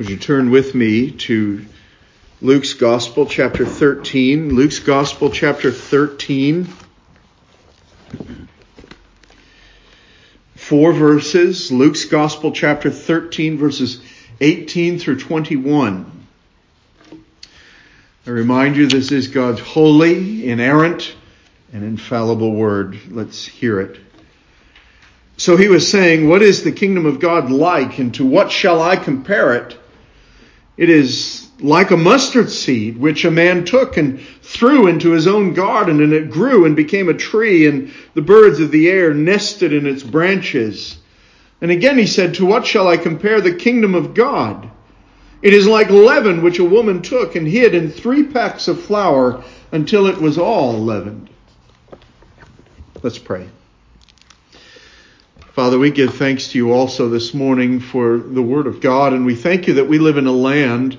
Would you turn with me to Luke's Gospel, chapter 13? Luke's Gospel, chapter 13. Four verses. Luke's Gospel, chapter 13, verses 18 through 21. I remind you, this is God's holy, inerrant, and infallible word. Let's hear it. So he was saying, What is the kingdom of God like, and to what shall I compare it? It is like a mustard seed, which a man took and threw into his own garden, and it grew and became a tree, and the birds of the air nested in its branches. And again he said, To what shall I compare the kingdom of God? It is like leaven which a woman took and hid in three pecks of flour until it was all leavened. Let's pray. Father, we give thanks to you also this morning for the Word of God, and we thank you that we live in a land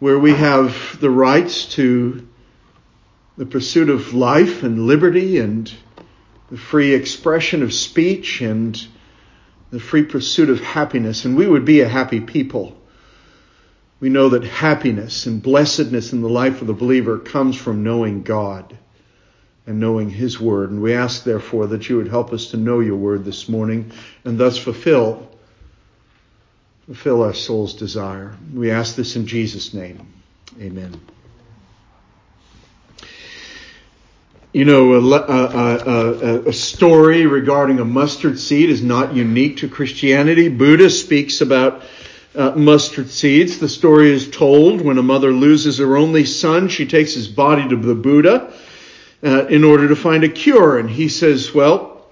where we have the rights to the pursuit of life and liberty and the free expression of speech and the free pursuit of happiness, and we would be a happy people. We know that happiness and blessedness in the life of the believer comes from knowing God and knowing His Word. And we ask, therefore, that you would help us to know your Word this morning and thus fulfill, fulfill our soul's desire. We ask this in Jesus' name. Amen. You know, a, a, a, a, story regarding a mustard seed is not unique to Christianity. Buddha speaks about uh, mustard seeds. The story is told when a mother loses her only son, she takes his body to the Buddha uh, in order to find a cure. And he says, well,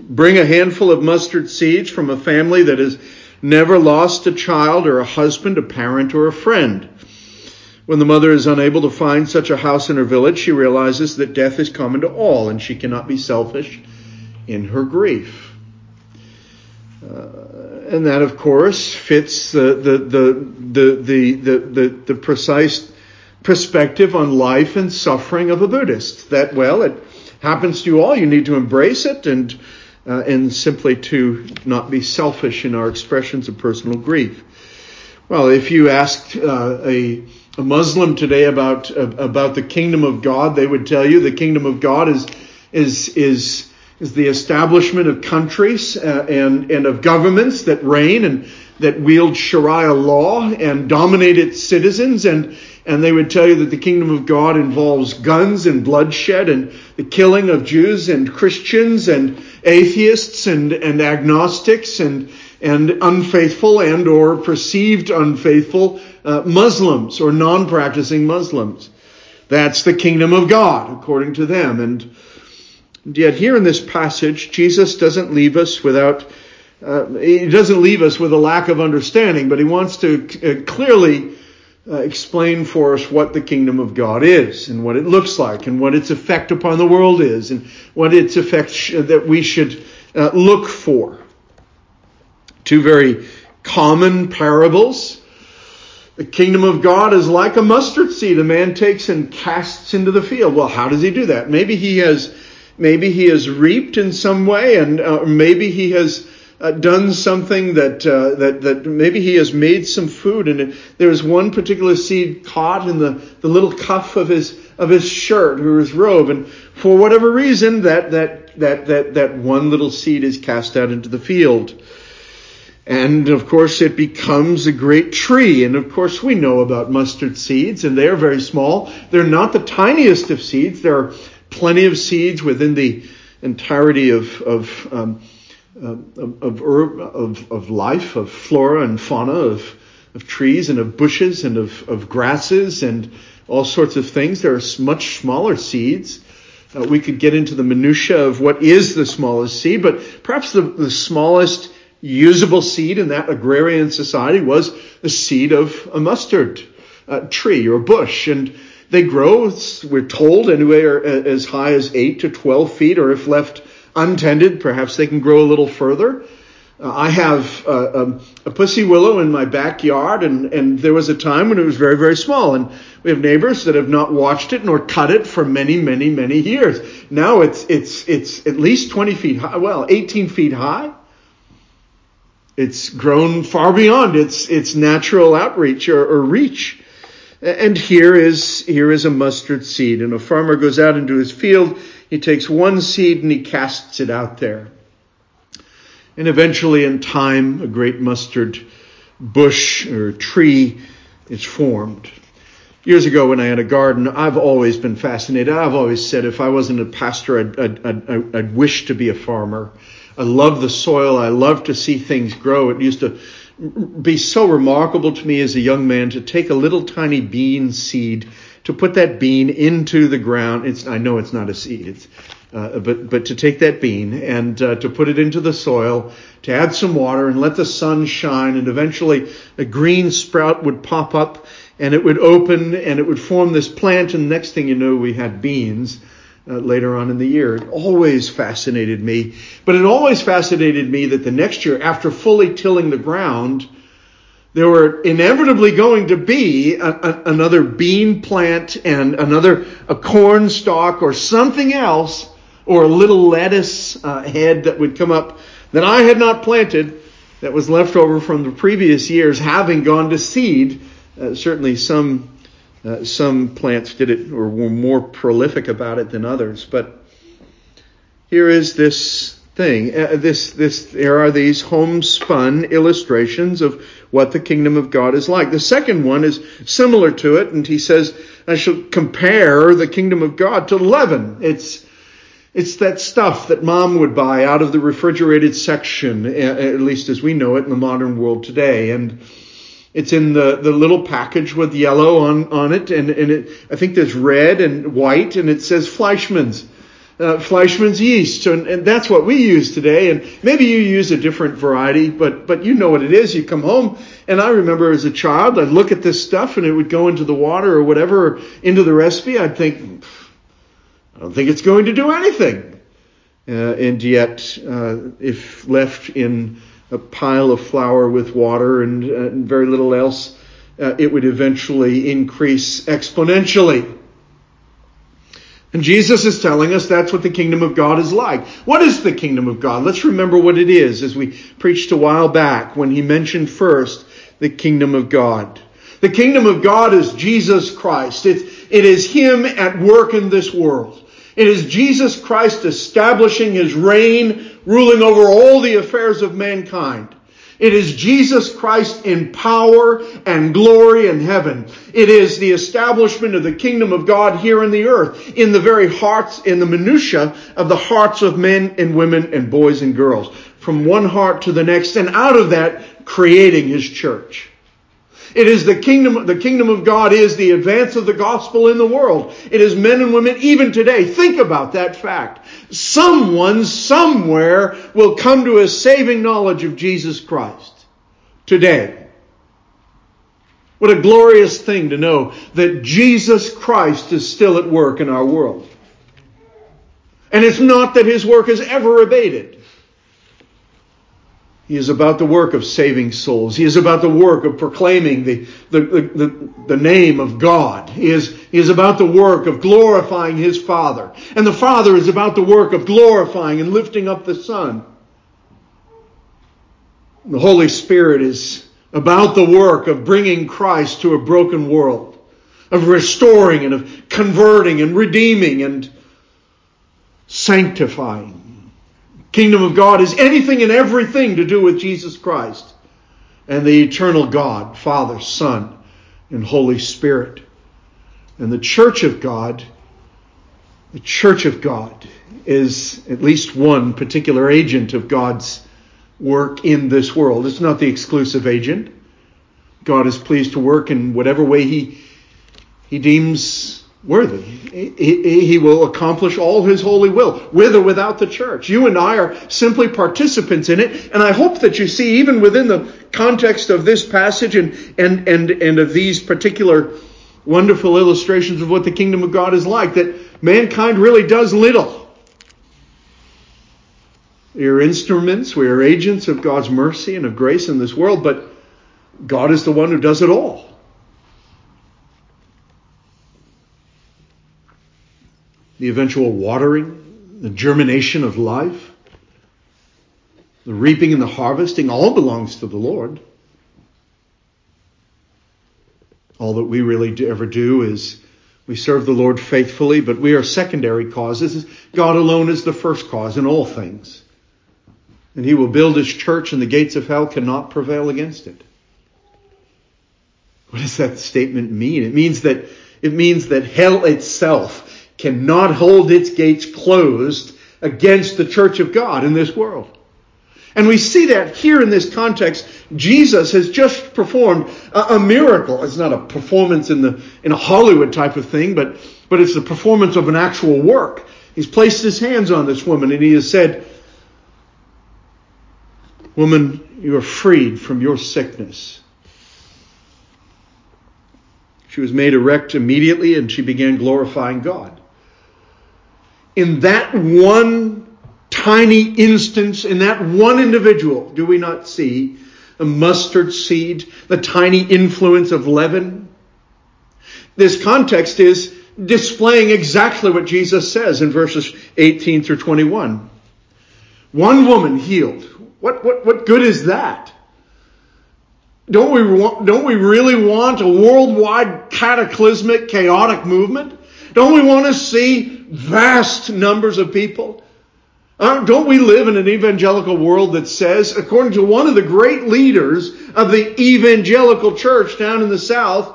bring a handful of mustard seeds from a family that has never lost a child or a husband, a parent, or a friend. When the mother is unable to find such a house in her village, she realizes that death is common to all and she cannot be selfish in her grief. Uh, and that, of course, fits the, the, the, the, the, the, the precise perspective on life and suffering of a Buddhist. That, well, it happens to you all. You need to embrace it and, uh, and simply to not be selfish in our expressions of personal grief. Well, if you asked uh, a, a Muslim today about uh, about the kingdom of God, they would tell you the kingdom of God is is is is the establishment of countries uh, and and of governments that reign and that wield Sharia law and dominate its citizens and and they would tell you that the kingdom of God involves guns and bloodshed and the killing of Jews and Christians and atheists and, and agnostics and, and unfaithful and or perceived unfaithful uh, Muslims or non-practicing Muslims. That's the kingdom of God, according to them. And yet here in this passage, Jesus doesn't leave us without, uh, he doesn't leave us with a lack of understanding, but he wants to uh, clearly uh, explain for us what the kingdom of God is and what it looks like and what its effect upon the world is and what its effect sh- that we should uh, look for. Two very common parables. The kingdom of God is like a mustard seed a man takes and casts into the field. Well, how does he do that? Maybe he has, maybe he has reaped in some way and uh, maybe he has uh, done something that uh, that that maybe he has made some food and there is one particular seed caught in the, the little cuff of his of his shirt or his robe and for whatever reason that that that that that one little seed is cast out into the field. And of course it becomes a great tree and of course we know about mustard seeds and they are very small. They're not the tiniest of seeds. There are plenty of seeds within the entirety of of um, of, of, herb, of, of life, of flora and fauna, of, of trees and of bushes and of, of grasses and all sorts of things. There are much smaller seeds. Uh, we could get into the minutia of what is the smallest seed, but perhaps the, the smallest usable seed in that agrarian society was the seed of a mustard uh, tree or bush. And they grow, we're told, anywhere as high as 8 to 12 feet, or if left untended. Perhaps they can grow a little further. Uh, I have uh, a, um, a, pussy willow in my backyard, and, and there was a time when it was very, very small. And we have neighbors that have not watched it nor cut it for many, many, many years. Now it's it's it's at least 20 feet high, well, 18 feet high. It's grown far beyond its, its natural outreach or, or reach. And here is, here is a mustard seed. And a farmer goes out into his field, he takes one seed and he casts it out there. And eventually, in time, a great mustard bush or tree is formed. Years ago, when I had a garden, I've always been fascinated. I've always said if I wasn't a pastor, I'd, I'd, I'd, I'd wish to be a farmer. I love the soil. I love to see things grow. It used to be so remarkable to me as a young man to take a little tiny bean seed, to put that bean into the ground. It's, I know it's not a seed. It's, uh, but but to take that bean and uh, to put it into the soil, to add some water and let the sun shine, and eventually a green sprout would pop up and it would open and it would form this plant, and next thing you know, we had beans. Uh, later on in the year. It always fascinated me. But it always fascinated me that the next year, after fully tilling the ground, there were inevitably going to be a, a, another bean plant and another a corn stalk or something else or a little lettuce uh, head that would come up that I had not planted that was left over from the previous years having gone to seed. Uh, certainly some uh, some plants did it or were more prolific about it than others, but here is this thing. Uh, this this there are these homespun illustrations of what the kingdom of God is like. The second one is similar to it, and he says, "I shall compare the kingdom of God to leaven." It's it's that stuff that mom would buy out of the refrigerated section, at least as we know it in the modern world today. And it's in the, the little package with yellow on, on it. And, and it, I think there's red and white and it says Fleischmann's. Uh, Fleischmann's yeast, and, and that's what we use today. And maybe you use a different variety, but but you know what it is. You come home, and I remember as a child, I'd look at this stuff, and it would go into the water or whatever, into the recipe. I'd think, I don't think it's going to do anything. Uh, and yet, uh, if left in a pile of flour with water and, uh, and very little else, uh, it would eventually increase exponentially. And Jesus is telling us that's what the kingdom of God is like. What is the kingdom of God? Let's remember what it is as we preached a while back when he mentioned first the kingdom of God. The kingdom of God is Jesus Christ. It's, it is Him at work in this world. It is Jesus Christ establishing his reign, ruling over all the affairs of mankind. It is Jesus Christ in power and glory in heaven. It is the establishment of the kingdom of God here in the earth, in the very hearts, in the minutia of the hearts of men and women and boys and girls. From one heart to the next, and out of that, creating his church. It is the kingdom, the kingdom of God is the advance of the gospel in the world. It is men and women even today. Think about that fact. Someone somewhere will come to a saving knowledge of Jesus Christ today. What a glorious thing to know that Jesus Christ is still at work in our world. And it's not that his work has ever abated. He is about the work of saving souls. He is about the work of proclaiming the, the, the, the, name of God. He is, he is about the work of glorifying His Father. And the Father is about the work of glorifying and lifting up the Son. The Holy Spirit is about the work of bringing Christ to a broken world, of restoring and of converting and redeeming and sanctifying. Kingdom of God is anything and everything to do with Jesus Christ and the eternal God, Father, Son, and Holy Spirit. And the church of God, the church of God is at least one particular agent of God's work in this world. It's not the exclusive agent. God is pleased to work in whatever way he, he deems worthy. He, he, will accomplish all his holy will, with or without the church. You and I are simply participants in it, and I hope that you see, even within the context of this passage and, and, and, and of these particular wonderful illustrations of what the kingdom of God is like, that mankind really does little. We are instruments, we are agents of God's mercy and of grace in this world, but God is the one who does it all. The eventual watering, the germination of life. The reaping and the harvesting all belongs to the Lord. All that we really do, ever do is we serve the Lord faithfully, but we are secondary causes. God alone is the first cause in all things. And he will build his church and the gates of hell cannot prevail against it. What does that statement mean? It means that, it means that hell itself cannot hold its gates closed against the church of God in this world. And we see that here in this context. Jesus has just performed a, a, miracle. It's not a performance in the in a Hollywood type of thing, but but it's the performance of an actual work. He's placed his hands on this woman and he has said, "Woman, you are freed from your sickness." She was made erect immediately and she began glorifying God. In that one tiny instance, in that one individual, do we not see the mustard seed, the tiny influence of leaven? This context is displaying exactly what Jesus says in verses 18 through 21. One woman healed. What, what, what good is that? Don't we want, don't we really want a worldwide cataclysmic chaotic movement? Don't we want to see vast numbers of people? Uh, don't we live in an evangelical world that says, according to one of the great leaders of the evangelical church down in the South,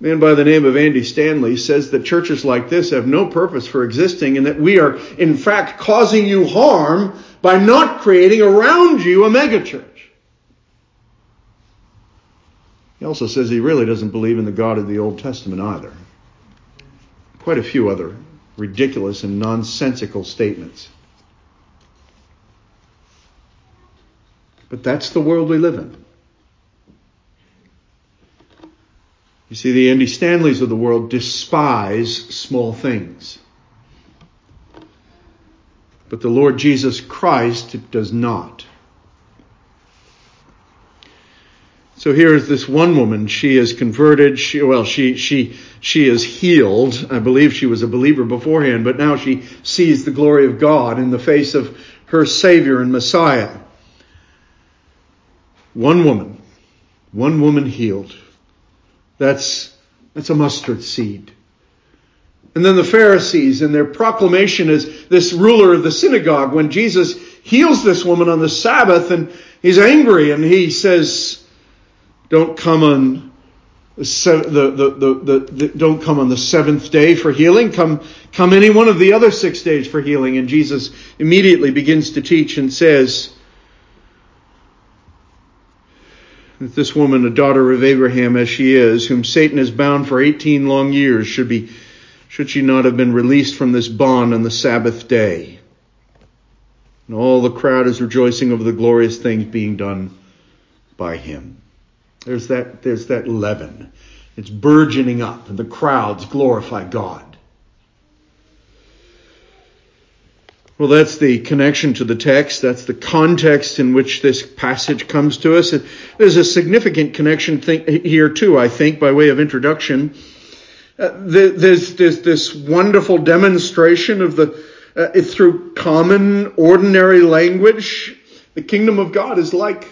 a man by the name of Andy Stanley says that churches like this have no purpose for existing and that we are in fact causing you harm by not creating around you a megachurch. He also says he really doesn't believe in the God of the Old Testament either. Quite a few other ridiculous and nonsensical statements. But that's the world we live in. You see, the Andy Stanleys of the world despise small things. But the Lord Jesus Christ does not. So here is this one woman. She is converted. She, well, she, she, she is healed. I believe she was a believer beforehand, but now she sees the glory of God in the face of her Savior and Messiah. One woman. One woman healed. That's, that's a mustard seed. And then the Pharisees and their proclamation as this ruler of the synagogue when Jesus heals this woman on the Sabbath and he's angry and he says, don't come on the, the, the, the, don't come on the seventh day for healing. Come, come any one of the other six days for healing. And Jesus immediately begins to teach and says that this woman, a daughter of Abraham as she is, whom Satan has bound for 18 long years, should be, should she not have been released from this bond on the Sabbath day? And all the crowd is rejoicing over the glorious things being done by him. There's that, there's that leaven. It's burgeoning up and the crowds glorify God. Well, that's the connection to the text. That's the context in which this passage comes to us. There's a significant connection here too, I think, by way of introduction. Uh, there's, there's this wonderful demonstration of the, uh, through common, ordinary language. The kingdom of God is like,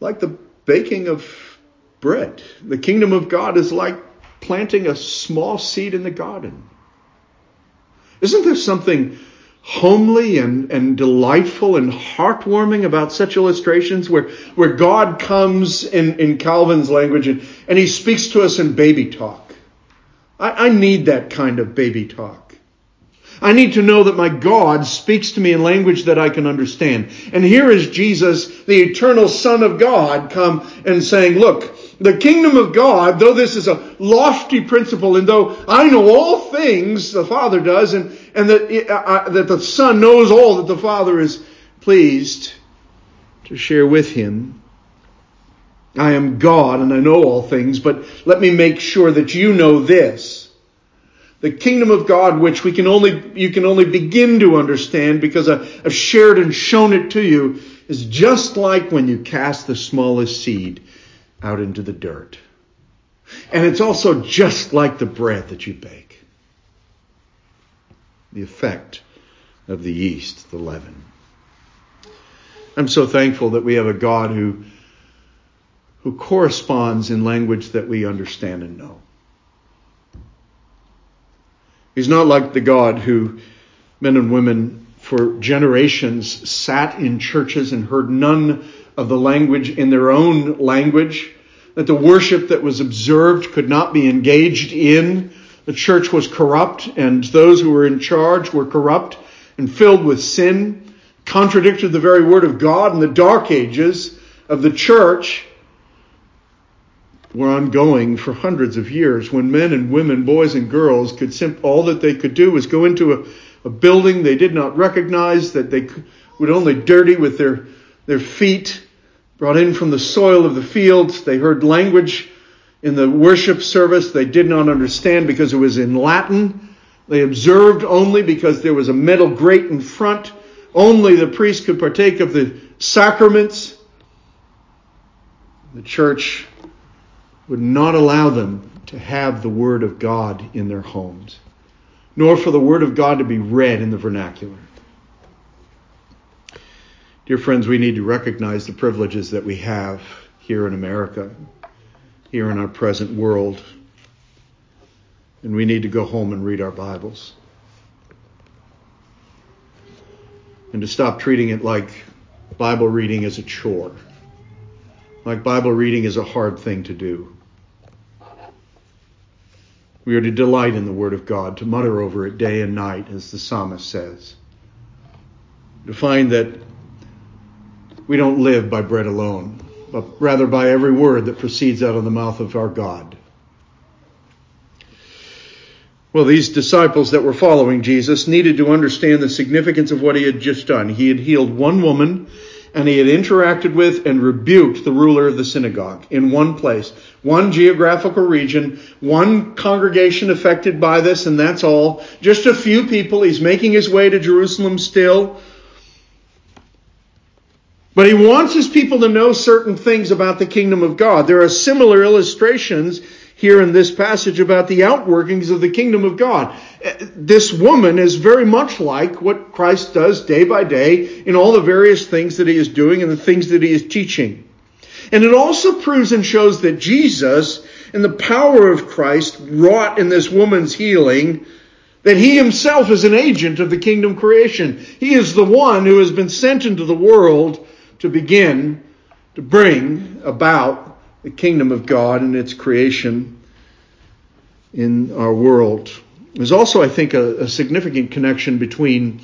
like the baking of bread. The kingdom of God is like planting a small seed in the garden. Isn't there something homely and, and delightful and heartwarming about such illustrations where, where God comes in, in Calvin's language and, and he speaks to us in baby talk? I, I need that kind of baby talk. I need to know that my God speaks to me in language that I can understand. And here is Jesus, the eternal Son of God, come and saying, look, the kingdom of God, though this is a lofty principle, and though I know all things the Father does, and, and that, uh, uh, that the Son knows all that the Father is pleased to share with him, I am God and I know all things, but let me make sure that you know this the kingdom of God, which we can only, you can only begin to understand because I've shared and shown it to you, is just like when you cast the smallest seed out into the dirt. And it's also just like the bread that you bake. The effect of the yeast, the leaven. I'm so thankful that we have a God who, who corresponds in language that we understand and know. He's not like the God who men and women for generations sat in churches and heard none of the language in their own language, that the worship that was observed could not be engaged in. The church was corrupt, and those who were in charge were corrupt and filled with sin, contradicted the very word of God in the dark ages of the church were ongoing for hundreds of years when men and women, boys and girls, could simp- all that they could do was go into a, a building they did not recognize, that they would only dirty with their, their feet, brought in from the soil of the fields. They heard language in the worship service they did not understand because it was in Latin. They observed only because there was a metal grate in front. Only the priest could partake of the sacraments. The church would not allow them to have the Word of God in their homes, nor for the Word of God to be read in the vernacular. Dear friends, we need to recognize the privileges that we have here in America, here in our present world, and we need to go home and read our Bibles. And to stop treating it like Bible reading is a chore, like Bible reading is a hard thing to do. We are to delight in the Word of God, to mutter over it day and night, as the psalmist says. To find that we don't live by bread alone, but rather by every word that proceeds out of the mouth of our God. Well, these disciples that were following Jesus needed to understand the significance of what he had just done. He had healed one woman and he had interacted with and rebuked the ruler of the synagogue in one place, one geographical region, one congregation affected by this, and that's all. Just a few people. He's making his way to Jerusalem still. But he wants his people to know certain things about the kingdom of God. There are similar illustrations here in this passage about the outworkings of the kingdom of God. This woman is very much like what Christ does day by day in all the various things that he is doing and the things that he is teaching. And it also proves and shows that Jesus and the power of Christ wrought in this woman's healing that he himself is an agent of the kingdom creation. He is the one who has been sent into the world to begin to bring about the kingdom of God and its creation in our world. There's also, I think, a, a significant connection between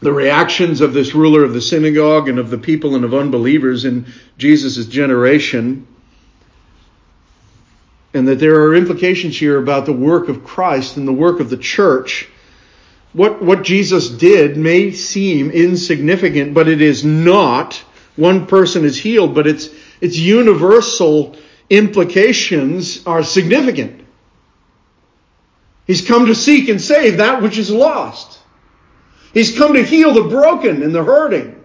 the reactions of this ruler of the synagogue and of the people and of unbelievers in Jesus' generation, and that there are implications here about the work of Christ and the work of the church. What, what Jesus did may seem insignificant, but it is not. One person is healed, but it's its universal implications are significant. He's come to seek and save that which is lost. He's come to heal the broken and the hurting.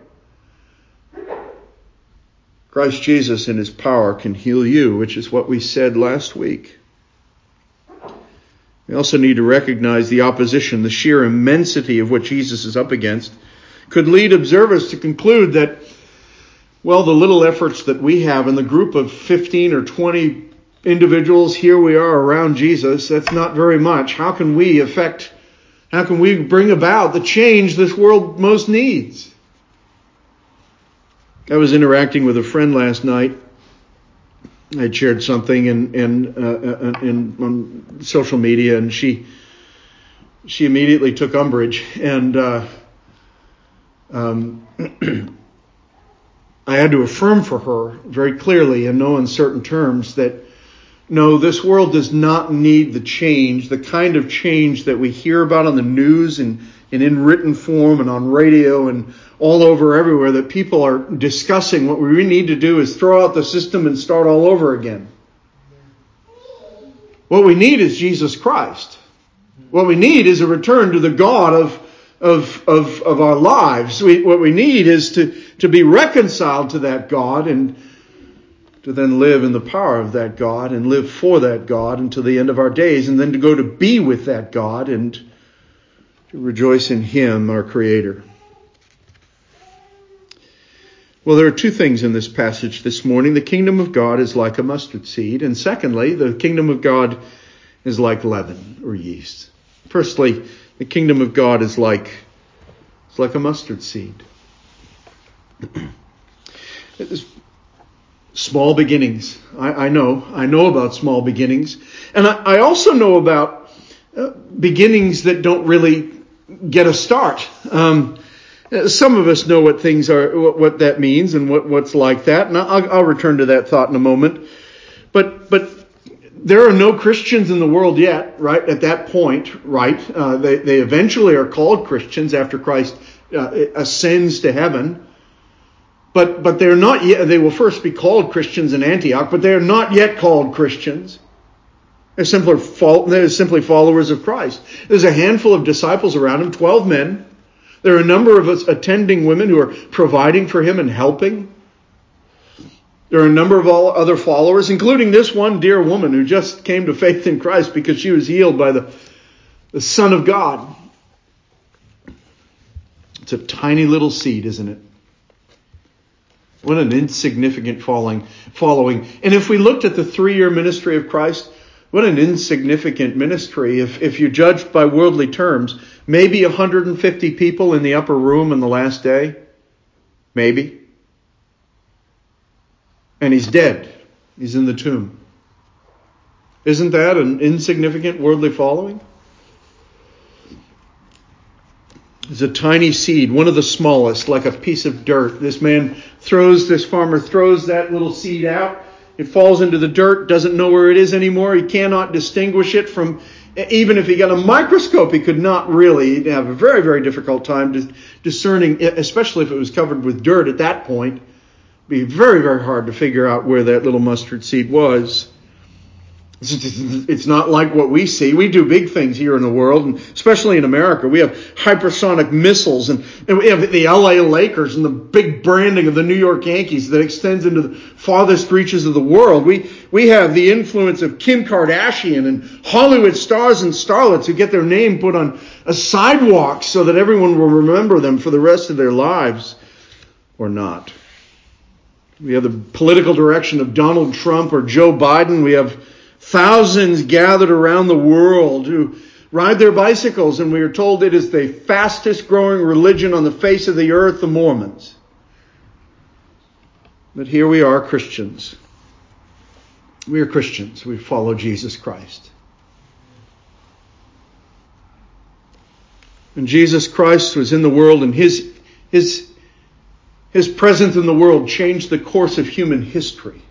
Christ Jesus in his power can heal you, which is what we said last week. We also need to recognize the opposition, the sheer immensity of what Jesus is up against, could lead observers to conclude that well, the little efforts that we have in the group of 15 or 20 individuals, here we are around Jesus, that's not very much. How can we affect, how can we bring about the change this world most needs? I was interacting with a friend last night. I shared something in, in, uh, uh in on social media, and she she immediately took umbrage and uh, um, I had to affirm for her very clearly in no uncertain terms that no, this world does not need the change, the kind of change that we hear about on the news and, and in written form and on radio and all over everywhere that people are discussing. What we need to do is throw out the system and start all over again. What we need is Jesus Christ. What we need is a return to the God of of, of, of our lives. We, what we need is to, to be reconciled to that God and to then live in the power of that God and live for that God until the end of our days, and then to go to be with that God and to rejoice in Him, our Creator. Well, there are two things in this passage this morning. The kingdom of God is like a mustard seed, and secondly, the kingdom of God is like leaven or yeast. Firstly, the kingdom of God is like it's like a mustard seed. small beginnings. I, I, know. I know about small beginnings. And I, I also know about uh, beginnings that don't really get a start. Um, some of us know what things are, what, what that means and what, what's like that. And I'll, I'll return to that thought in a moment. But, but there are no Christians in the world yet, right? At that point, right? Uh, they, they eventually are called Christians after Christ uh, ascends to heaven. But, but they're not yet, they will first be called Christians in Antioch, but they are not yet called Christians. They're simply, they're simply followers of Christ. There's a handful of disciples around him, 12 men. There are a number of attending women who are providing for him and helping. There are a number of other followers, including this one dear woman who just came to faith in Christ because she was healed by the, the Son of God. It's a tiny little seed, isn't it? What an insignificant following. following. And if we looked at the three year ministry of Christ, what an insignificant ministry if, if you judged by worldly terms. Maybe 150 people in the upper room in the last day. Maybe and he's dead. He's in the tomb. Isn't that an insignificant worldly following? It's a tiny seed, one of the smallest, like a piece of dirt. This man throws, this farmer throws that little seed out. It falls into the dirt, doesn't know where it is anymore. He cannot distinguish it from, even if he got a microscope, he could not really have a very, very difficult time discerning, especially if it was covered with dirt at that point be very, very hard to figure out where that little mustard seed was. It's not like what we see. We do big things here in the world, and especially in America. We have hypersonic missiles, and, and we have the LA Lakers and the big branding of the New York Yankees that extends into the farthest reaches of the world. We, we have the influence of Kim Kardashian and Hollywood stars and starlets who get their name put on a sidewalk so that everyone will remember them for the rest of their lives, or not. We have the political direction of Donald Trump or Joe Biden. We have thousands gathered around the world who ride their bicycles, and we are told it is the fastest growing religion on the face of the earth, the Mormons. But here we are, Christians. We are Christians. We follow Jesus Christ. And Jesus Christ was in the world, and his, his his presence in the world changed the course of human history.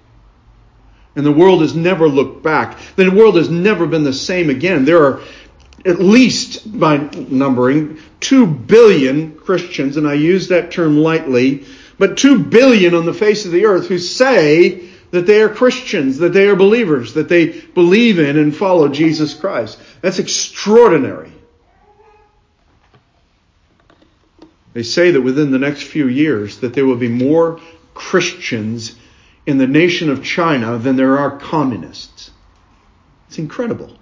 And the world has never looked back. The world has never been the same again. There are at least, by numbering, 2 billion Christians, and I use that term lightly, but 2 billion on the face of the earth who say that they are Christians, that they are believers, that they believe in and follow Jesus Christ. That's extraordinary. They say that within the next few years that there will be more Christians in the nation of China than there are communists. It's incredible.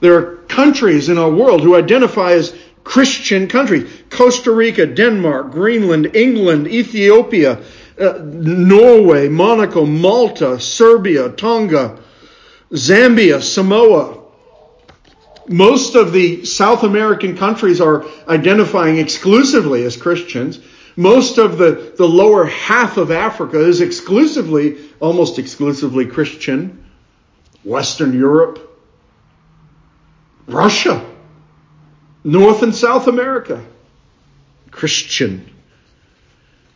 There are countries in our world who identify as Christian countries. Costa Rica, Denmark, Greenland, England, Ethiopia, uh, Norway, Monaco, Malta, Serbia, Tonga, Zambia, Samoa, most of the South American countries are identifying exclusively as Christians. Most of the, the lower half of Africa is exclusively, almost exclusively Christian. Western Europe, Russia, North and South America, Christian.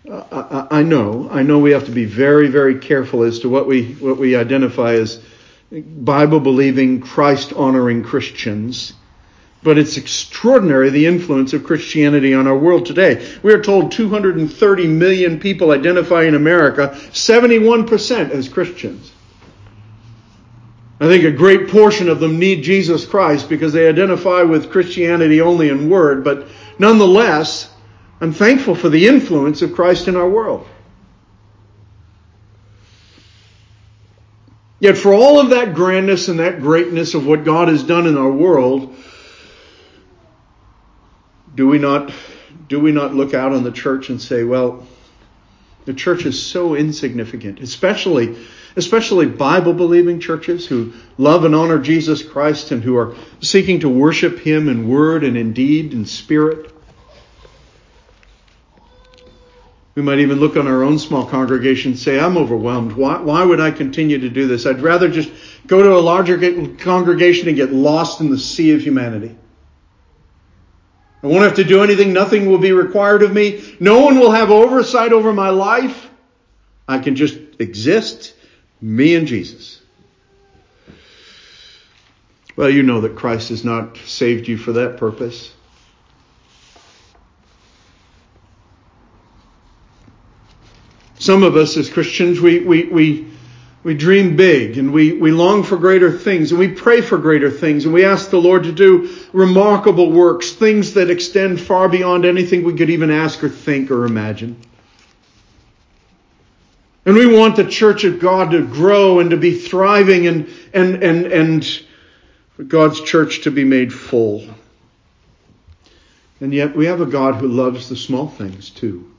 Uh, I, I know, I know we have to be very, very careful as to what we, what we identify as Bible believing, Christ honoring Christians. But it's extraordinary the influence of Christianity on our world today. We are told 230 million people identify in America, 71% as Christians. I think a great portion of them need Jesus Christ because they identify with Christianity only in word, but nonetheless, I'm thankful for the influence of Christ in our world. Yet, for all of that grandness and that greatness of what God has done in our world, do we not do we not look out on the church and say, well, the church is so insignificant, especially especially Bible believing churches who love and honor Jesus Christ and who are seeking to worship him in word and in deed and spirit. We might even look on our own small congregation and say, I'm overwhelmed. Why, why would I continue to do this? I'd rather just go to a larger congregation and get lost in the sea of humanity. I won't have to do anything. Nothing will be required of me. No one will have oversight over my life. I can just exist, me and Jesus. Well, you know that Christ has not saved you for that purpose. Some of us as Christians, we, we, we, we dream big and we, we long for greater things and we pray for greater things and we ask the Lord to do remarkable works, things that extend far beyond anything we could even ask or think or imagine. And we want the church of God to grow and to be thriving and, and, and, and for God's church to be made full. And yet we have a God who loves the small things too.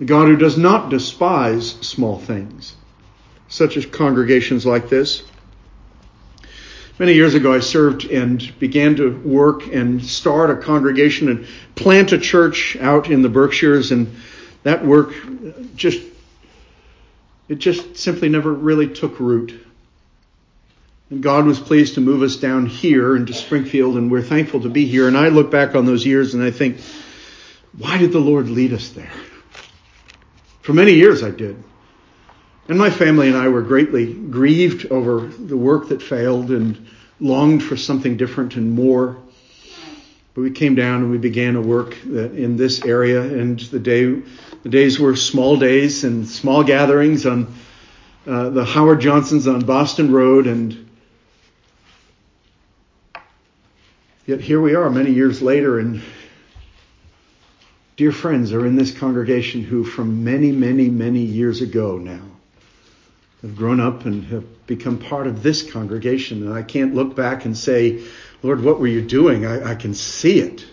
A God who does not despise small things, such as congregations like this. Many years ago, I served and began to work and start a congregation and plant a church out in the Berkshires, and that work just it just simply never really took root. And God was pleased to move us down here into Springfield, and we're thankful to be here. And I look back on those years and I think, why did the Lord lead us there? For many years I did. And my family and I were greatly grieved over the work that failed and longed for something different and more. But we came down and we began a work in this area and the day, the days were small days and small gatherings on uh, the Howard Johnsons on Boston Road and yet here we are many years later and dear friends are in this congregation who, from many, many, many years ago now, have grown up and have become part of this congregation. And I can't look back and say, Lord, what were you doing? I, I can see it.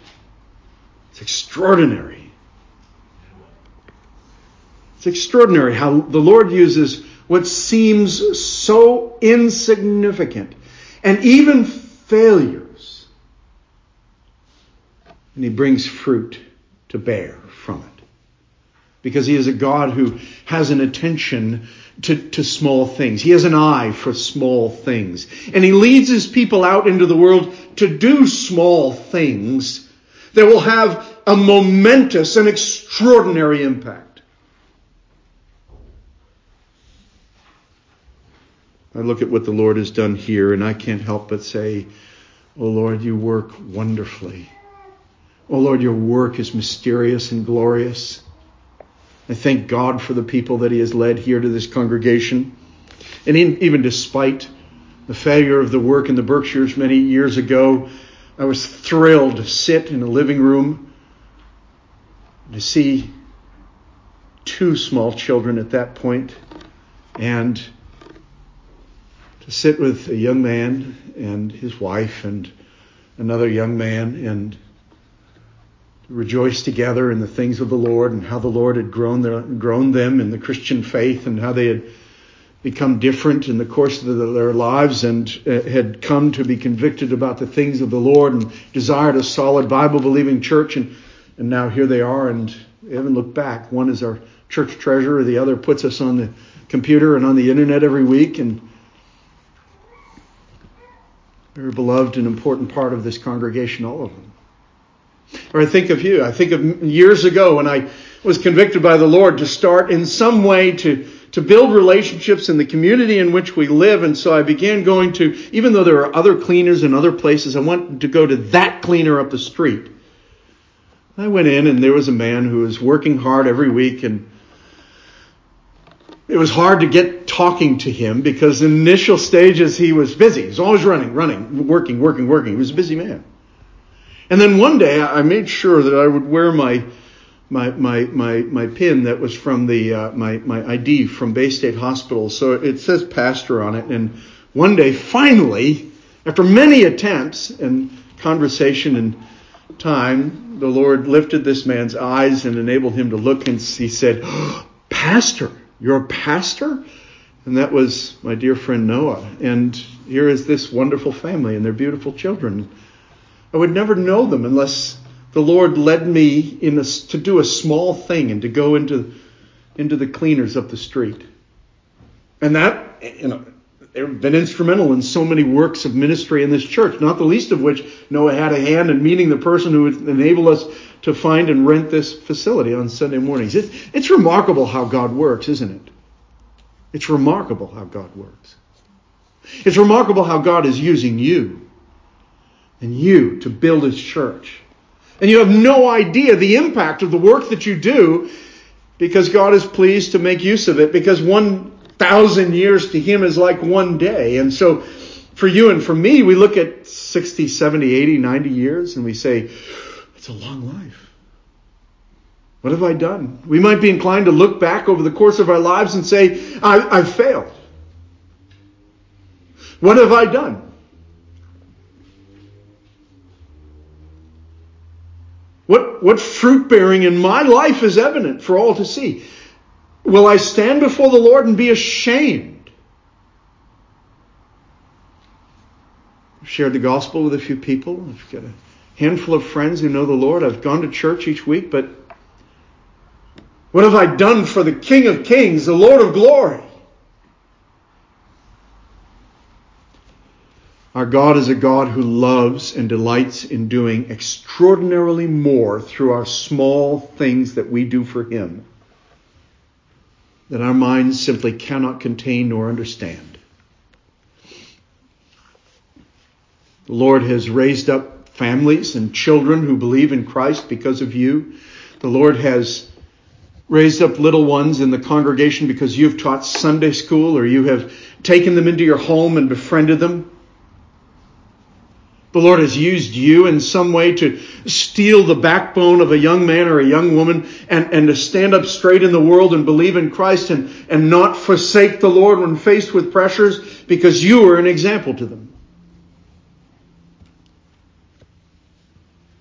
It's extraordinary. It's extraordinary how the Lord uses what seems so insignificant and even failures. And He brings fruit to bear from it. Because he is a God who has an attention to, to small things. He has an eye for small things. And he leads his people out into the world to do small things that will have a momentous and extraordinary impact. I look at what the Lord has done here and I can't help but say, Oh Lord, you work wonderfully. Oh Lord, your work is mysterious and glorious. I thank God for the people that He has led here to this congregation. And even despite the failure of the work in the Berkshires many years ago, I was thrilled to sit in a living room to see two small children at that point and to sit with a young man and his wife and another young man and rejoice together in the things of the Lord and how the Lord had grown, their, grown them in the Christian faith and how they had become different in the course of their lives and uh, had come to be convicted about the things of the Lord and desired a solid Bible believing church. And, and now here they are and they haven't looked back. One is our church treasurer, the other puts us on the computer and on the internet every week. And very beloved and important part of this congregation, all of them. Or I think of you. I think of years ago when I was convicted by the Lord to start in some way to, to build relationships in the community in which we live. And so I began going to, even though there are other cleaners in other places, I wanted to go to that cleaner up the street. I went in and there was a man who was working hard every week and it was hard to get talking to him because in initial stages he was busy. He was always running, running, working, working, working. He was a busy man. And then one day I made sure that I would wear my my my my, my pin that was from the uh, my my ID from Bay State Hospital. So it says pastor on it. And one day, finally, after many attempts and conversation and time, the Lord lifted this man's eyes and enabled him to look and he said, oh, Pastor, you're a pastor? And that was my dear friend Noah. And here is this wonderful family and their beautiful children. I would never know them unless the Lord led me in a, to do a small thing and to go into, into the cleaners up the street. And that, you know, they've been instrumental in so many works of ministry in this church, not the least of which Noah had a hand in meeting the person who would enable us to find and rent this facility on Sunday mornings. It's, it's remarkable how God works, isn't it? It's remarkable how God works. It's remarkable how God is using you and you to build his church. And you have no idea the impact of the work that you do because God is pleased to make use of it because one thousand years to him is like one day. And so for you and for me, we look at 60, 70, 80, 90 years and we say, it's a long life. What have I done? We might be inclined to look back over the course of our lives and say, I, have failed. What have I done? What, what fruit bearing in my life is evident for all to see? Will I stand before the Lord and be ashamed? I've shared the gospel with a few people. I've got a handful of friends who know the Lord. I've gone to church each week, but what have I done for the King of Kings, the Lord of glory? Our God is a God who loves and delights in doing extraordinarily more through our small things that we do for Him that our minds simply cannot contain nor understand. The Lord has raised up families and children who believe in Christ because of you. The Lord has raised up little ones in the congregation because you've taught Sunday school or you have taken them into your home and befriended them. The Lord has used you in some way to steel the backbone of a young man or a young woman and, and to stand up straight in the world and believe in Christ and, and not forsake the Lord when faced with pressures because you are an example to them.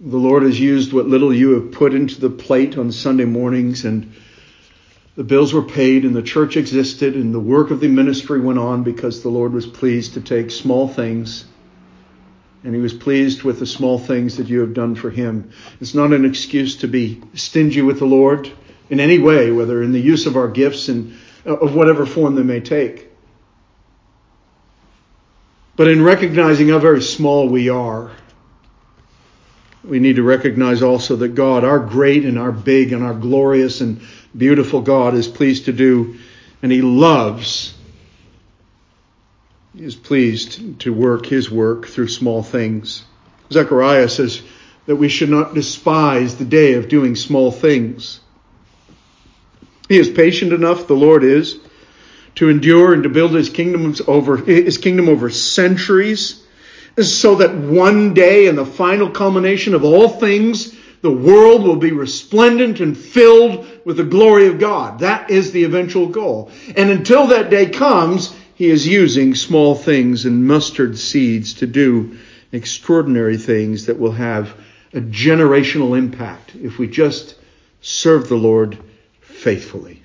The Lord has used what little you have put into the plate on Sunday mornings and the bills were paid and the church existed and the work of the ministry went on because the Lord was pleased to take small things and he was pleased with the small things that you have done for him. It's not an excuse to be stingy with the Lord in any way, whether in the use of our gifts and uh, of whatever form they may take. But in recognizing how very small we are, we need to recognize also that God, our great and our big and our glorious and beautiful God, is pleased to do, and He loves is pleased to work his work through small things. Zechariah says that we should not despise the day of doing small things. He is patient enough, the Lord is, to endure and to build his kingdoms over his kingdom over centuries, so that one day in the final culmination of all things, the world will be resplendent and filled with the glory of God. That is the eventual goal. And until that day comes, he is using small things and mustard seeds to do extraordinary things that will have a generational impact if we just serve the Lord faithfully.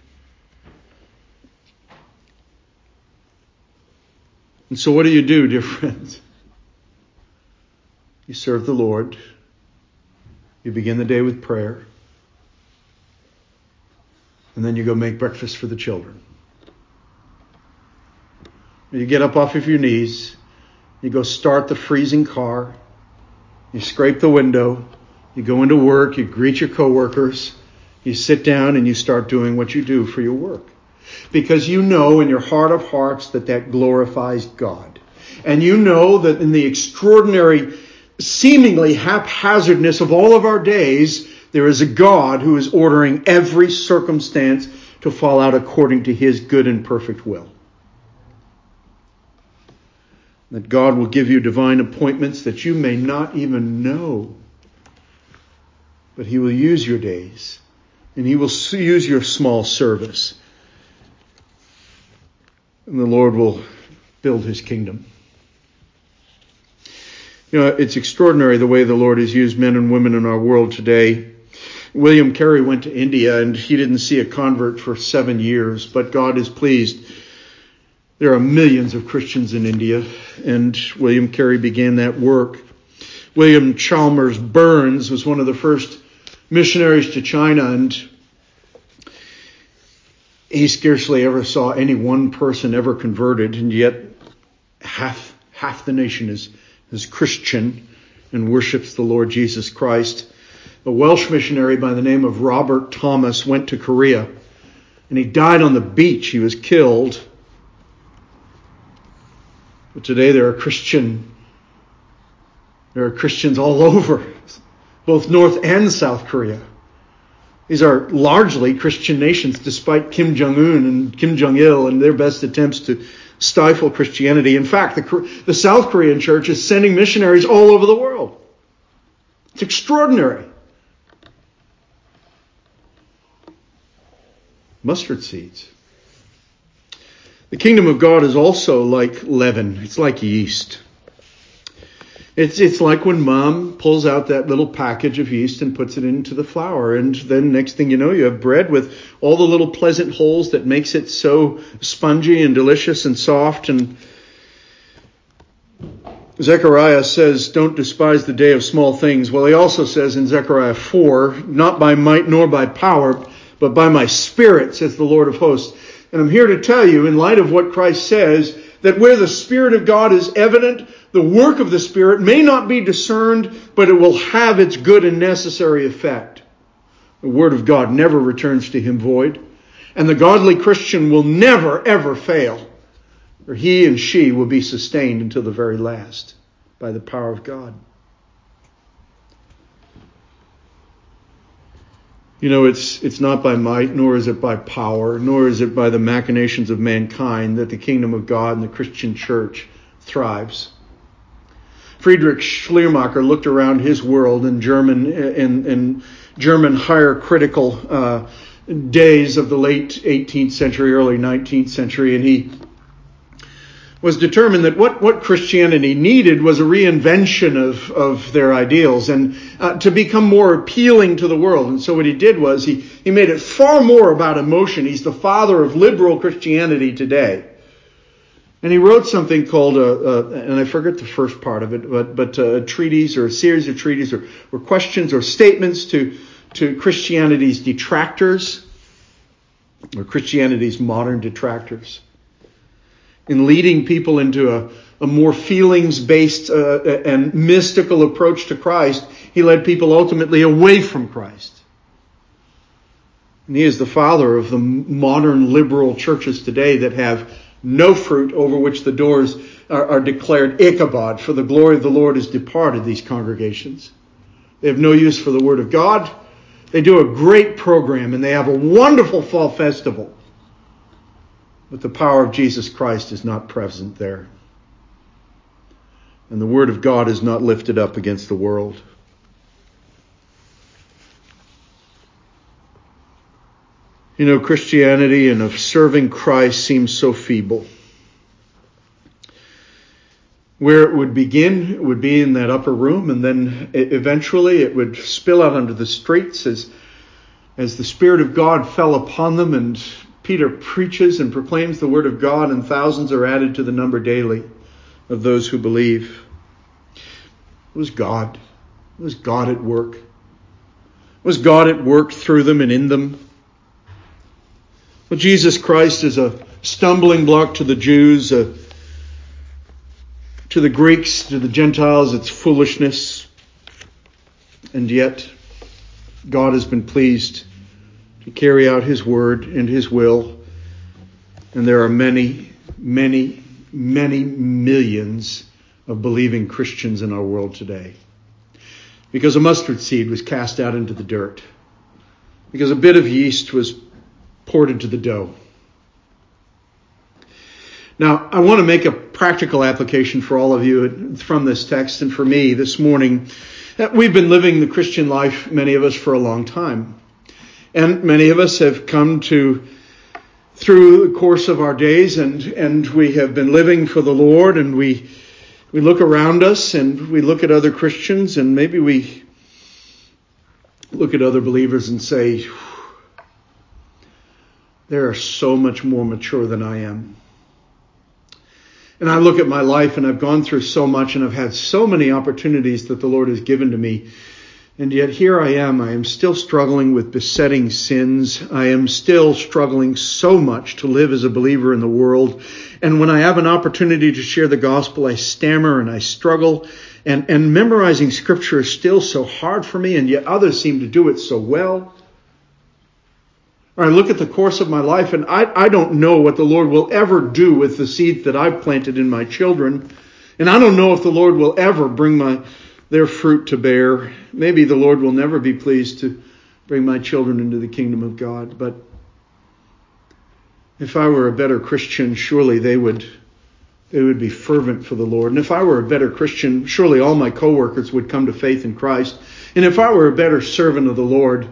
And so, what do you do, dear friends? You serve the Lord. You begin the day with prayer. And then you go make breakfast for the children. You get up off of your knees. You go start the freezing car. You scrape the window. You go into work. You greet your coworkers. You sit down and you start doing what you do for your work. Because you know in your heart of hearts that that glorifies God. And you know that in the extraordinary, seemingly haphazardness of all of our days, there is a God who is ordering every circumstance to fall out according to his good and perfect will that God will give you divine appointments that you may not even know. But He will use your days and He will use your small service. And the Lord will build His kingdom. You know, it's extraordinary the way the Lord has used men and women in our world today. William Carey went to India and he didn't see a convert for seven years, but God is pleased. There are millions of Christians in India, and William Carey began that work. William Chalmers Burns was one of the first missionaries to China, and he scarcely ever saw any one person ever converted, and yet half half the nation is is Christian and worships the Lord Jesus Christ. A Welsh missionary by the name of Robert Thomas went to Korea and he died on the beach. He was killed. But today there are Christian there are Christians all over, both North and South Korea. These are largely Christian nations, despite Kim Jong Un and Kim Jong il and their best attempts to stifle Christianity. In fact, the, the South Korean church is sending missionaries all over the world. It's extraordinary. Mustard seeds. The kingdom of God is also like leaven, it's like yeast. It's, it's like when mom pulls out that little package of yeast and puts it into the flour. And then next thing you know, you have bread with all the little pleasant holes that makes it so spongy and delicious and soft. And Zechariah says, don't despise the day of small things. Well, he also says in Zechariah 4, not by might nor by power, but by my spirit, says the Lord of hosts. And I'm here to tell you, in light of what Christ says, that where the Spirit of God is evident, the work of the Spirit may not be discerned, but it will have its good and necessary effect. The Word of God never returns to him void, and the godly Christian will never, ever fail, for he and she will be sustained until the very last by the power of God. You know, it's, it's not by might, nor is it by power, nor is it by the machinations of mankind that the kingdom of God and the Christian church thrives. Friedrich Schleiermacher looked around his world in German, in, in German higher critical uh, days of the late 18th century, early 19th century, and he was determined that what, what Christianity needed was a reinvention of, of their ideals and uh, to become more appealing to the world. And so what he did was he, he made it far more about emotion. He's the father of liberal Christianity today. And he wrote something called, a, a, and I forget the first part of it, but, but a treatise or a series of treatises or, or questions or statements to, to Christianity's detractors or Christianity's modern detractors in leading people into a, a more feelings based uh, and mystical approach to Christ, he led people ultimately away from Christ. And he is the father of the modern liberal churches today that have no fruit over which the doors are, are declared Ichabod, for the glory of the Lord has departed these congregations. They have no use for the word of God. They do a great program and they have a wonderful fall festival. But the power of Jesus Christ is not present there. And the Word of God is not lifted up against the world. You know, Christianity and of serving Christ seems so feeble. Where it would begin it would be in that upper room, and then eventually it would spill out onto the streets as, as the Spirit of God fell upon them and Peter preaches and proclaims the word of God, and thousands are added to the number daily of those who believe. It was God. It was God at work. It was God at work through them and in them. Well, Jesus Christ is a stumbling block to the Jews, uh, to the Greeks, to the Gentiles, it's foolishness. And yet, God has been pleased to carry out His word and His will. And there are many, many, many millions of believing Christians in our world today. Because a mustard seed was cast out into the dirt. Because a bit of yeast was poured into the dough. Now, I want to make a practical application for all of you from this text and for me this morning. We've been living the Christian life, many of us, for a long time. And many of us have come to, through the course of our days, and, and we have been living for the Lord, and we we look around us and we look at other Christians and maybe we look at other believers and say, they are so much more mature than I am. And I look at my life and I've gone through so much and I've had so many opportunities that the Lord has given to me. And yet here I am. I am still struggling with besetting sins. I am still struggling so much to live as a believer in the world. And when I have an opportunity to share the gospel, I stammer and I struggle. And, and memorizing scripture is still so hard for me, and yet others seem to do it so well. I look at the course of my life and I, I don't know what the Lord will ever do with the seeds that I've planted in my children. And I don't know if the Lord will ever bring my, their fruit to bear. Maybe the Lord will never be pleased to bring my children into the kingdom of God. But if I were a better Christian, surely they would, they would be fervent for the Lord. And if I were a better Christian, surely all my coworkers would come to faith in Christ. And if I were a better servant of the Lord,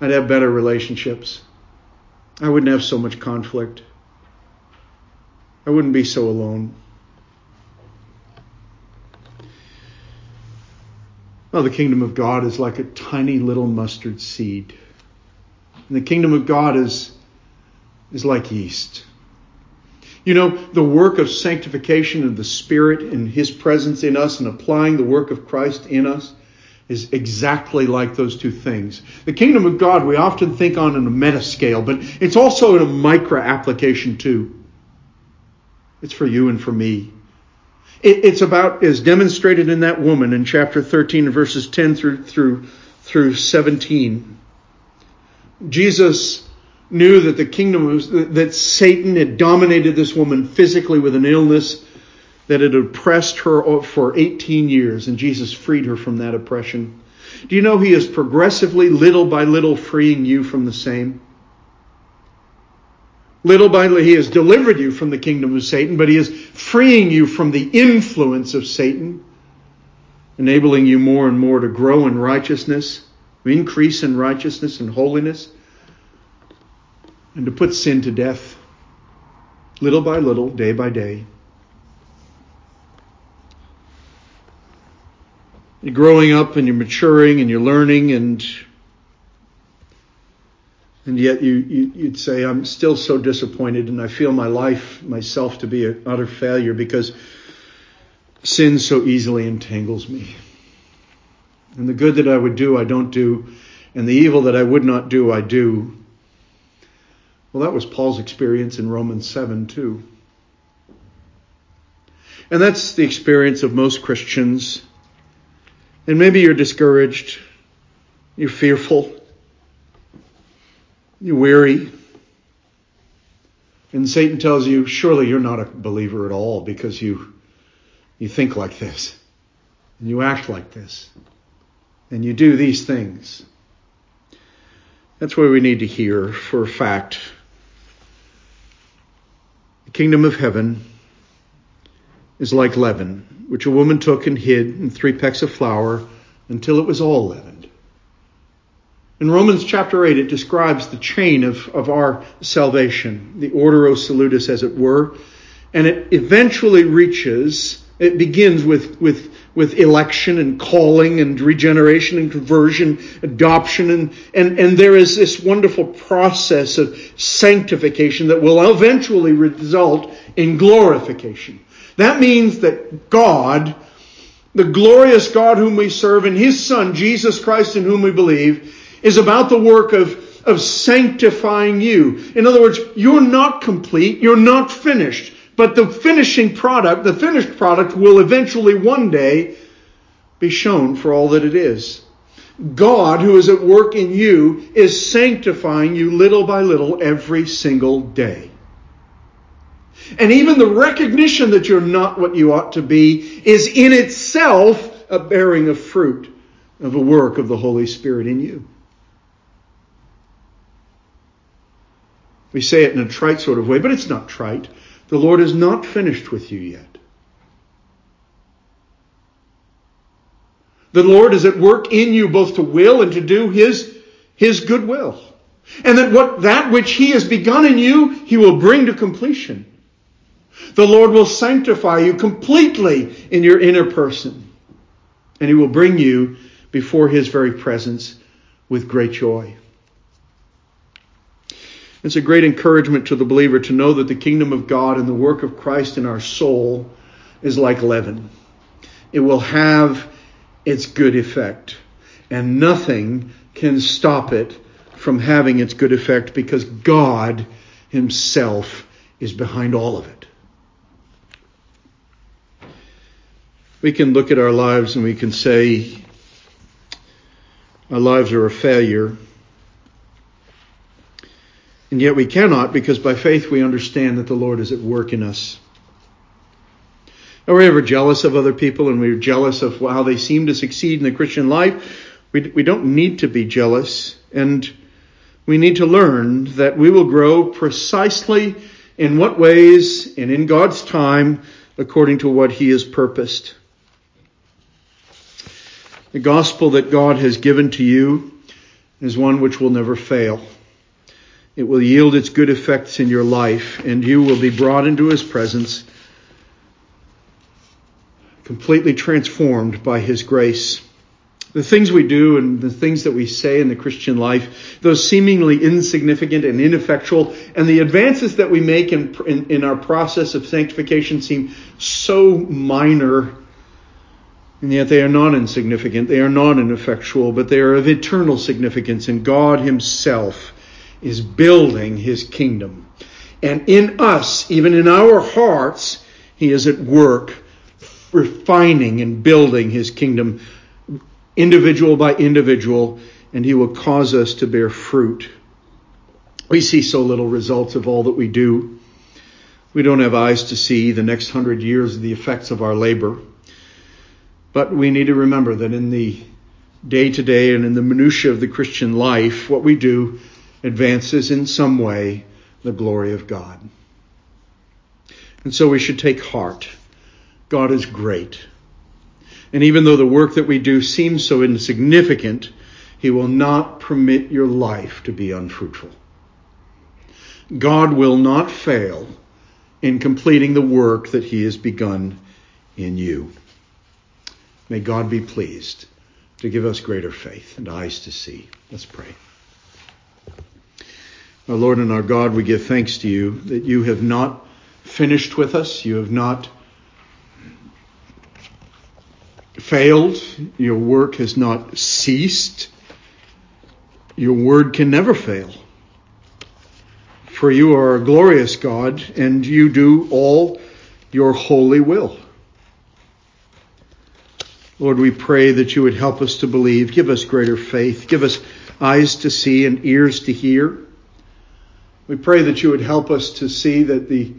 I'd have better relationships. I wouldn't have so much conflict. I wouldn't be so alone. Well, the kingdom of God is like a tiny little mustard seed. And the kingdom of God is, is like yeast. You know, the work of sanctification of the Spirit and His presence in us and applying the work of Christ in us is exactly like those two things. The kingdom of God we often think on in a meta scale, but it's also in a micro application too. It's for you and for me. It's about, as demonstrated in that woman in chapter 13, verses 10 through, through, through 17. Jesus knew that the kingdom was, that Satan had dominated this woman physically with an illness that had oppressed her for 18 years, and Jesus freed her from that oppression. Do you know He is progressively, little by little, freeing you from the same? Little by little, He has delivered you from the kingdom of Satan, but He is freeing you from the influence of Satan, enabling you more and more to grow in righteousness, increase in righteousness and holiness, and to put sin to death, little by little, day by day. You're growing up and you're maturing and you're learning and and yet you, you would say I'm still so disappointed and I feel my life myself to be an utter failure because sin so easily entangles me. And the good that I would do I don't do and the evil that I would not do I do. Well, that was Paul's experience in Romans 7 too. And that's the experience of most Christians and maybe you're discouraged, you're fearful, you're weary. And Satan tells you, surely you're not a believer at all because you, you think like this, and you act like this, and you do these things. That's why we need to hear for a fact. The kingdom of heaven is like leaven, which a woman took and hid in three pecks of flour until it was all leavened. In Romans chapter 8, it describes the chain of, of our salvation, the ordo salutis, as it were, and it eventually reaches, it begins with, with, with election and calling and regeneration and conversion, adoption, and, and, and there is this wonderful process of sanctification that will eventually result in glorification. That means that God, the glorious God whom we serve, and His Son, Jesus Christ, in whom we believe, is about the work of, of sanctifying you. In other words, you're not complete, you're not finished, but the finishing product, the finished product will eventually one day be shown for all that it is. God, who is at work in you, is sanctifying you little by little every single day. And even the recognition that you're not what you ought to be is in itself a bearing of fruit of a work of the Holy Spirit in you. We say it in a trite sort of way, but it's not trite. The Lord is not finished with you yet. The Lord is at work in you both to will and to do His, His good will. And that what, that which He has begun in you, He will bring to completion. The Lord will sanctify you completely in your inner person. And he will bring you before his very presence with great joy. It's a great encouragement to the believer to know that the kingdom of God and the work of Christ in our soul is like leaven. It will have its good effect, and nothing can stop it from having its good effect because God Himself is behind all of it. We can look at our lives and we can say, our lives are a failure. And yet we cannot because by faith we understand that the Lord is at work in us. Are we ever jealous of other people and we're jealous of how they seem to succeed in the Christian life? We, we don't need to be jealous. And we need to learn that we will grow precisely in what ways and in God's time according to what He has purposed. The gospel that God has given to you is one which will never fail. It will yield its good effects in your life, and you will be brought into His presence, completely transformed by His grace. The things we do and the things that we say in the Christian life, those seemingly insignificant and ineffectual, and the advances that we make in, in, in our process of sanctification seem so minor and yet they are not insignificant, they are not ineffectual, but they are of eternal significance, and God Himself is building His kingdom. And in us, even in our hearts, He is at work refining and building His kingdom, individual by individual, and He will cause us to bear fruit. We see so little results of all that we do. We don't have eyes to see the next hundred years of the effects of our labor. But we need to remember that in the day to day and in the minutiae of the Christian life, what we do advances in some way the glory of God. And so we should take heart. God is great. And even though the work that we do seems so insignificant, He will not permit your life to be unfruitful. God will not fail in completing the work that He has begun in you. May God be pleased to give us greater faith and eyes to see. Let's pray. Our Lord and our God, we give thanks to you that you have not finished with us. You have not failed. Your work has not ceased. Your word can never fail. For you are a glorious God and you do all your holy will. Lord, we pray that you would help us to believe. Give us greater faith. Give us eyes to see and ears to hear. We pray that you would help us to see that the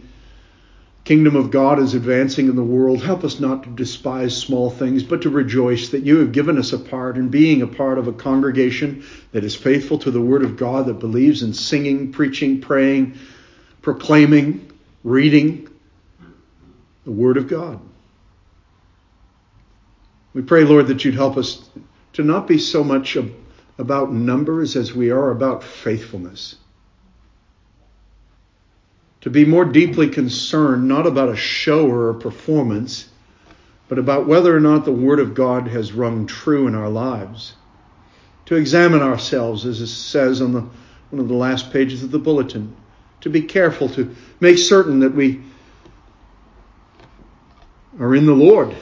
kingdom of God is advancing in the world. Help us not to despise small things, but to rejoice that you have given us a part in being a part of a congregation that is faithful to the word of God, that believes in singing, preaching, praying, proclaiming, reading the word of God. We pray, Lord, that you'd help us to not be so much about numbers as we are about faithfulness. To be more deeply concerned not about a show or a performance, but about whether or not the Word of God has rung true in our lives. To examine ourselves, as it says on the, one of the last pages of the bulletin. To be careful, to make certain that we are in the Lord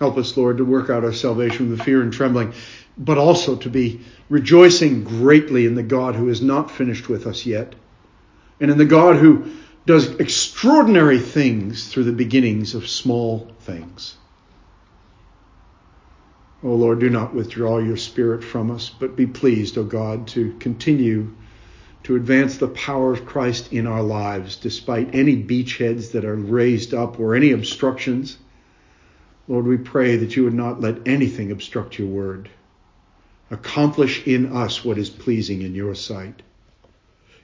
Help us, Lord, to work out our salvation with fear and trembling, but also to be rejoicing greatly in the God who is not finished with us yet, and in the God who does extraordinary things through the beginnings of small things. O oh Lord, do not withdraw your Spirit from us, but be pleased, O oh God, to continue to advance the power of Christ in our lives, despite any beachheads that are raised up or any obstructions. Lord, we pray that you would not let anything obstruct your word. Accomplish in us what is pleasing in your sight.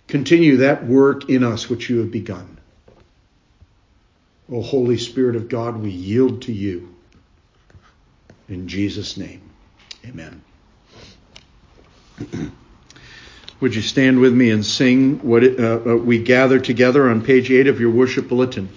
Continue that work in us which you have begun. O Holy Spirit of God, we yield to you. In Jesus' name, amen. Would you stand with me and sing what it, uh, uh, we gather together on page 8 of your worship bulletin?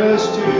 To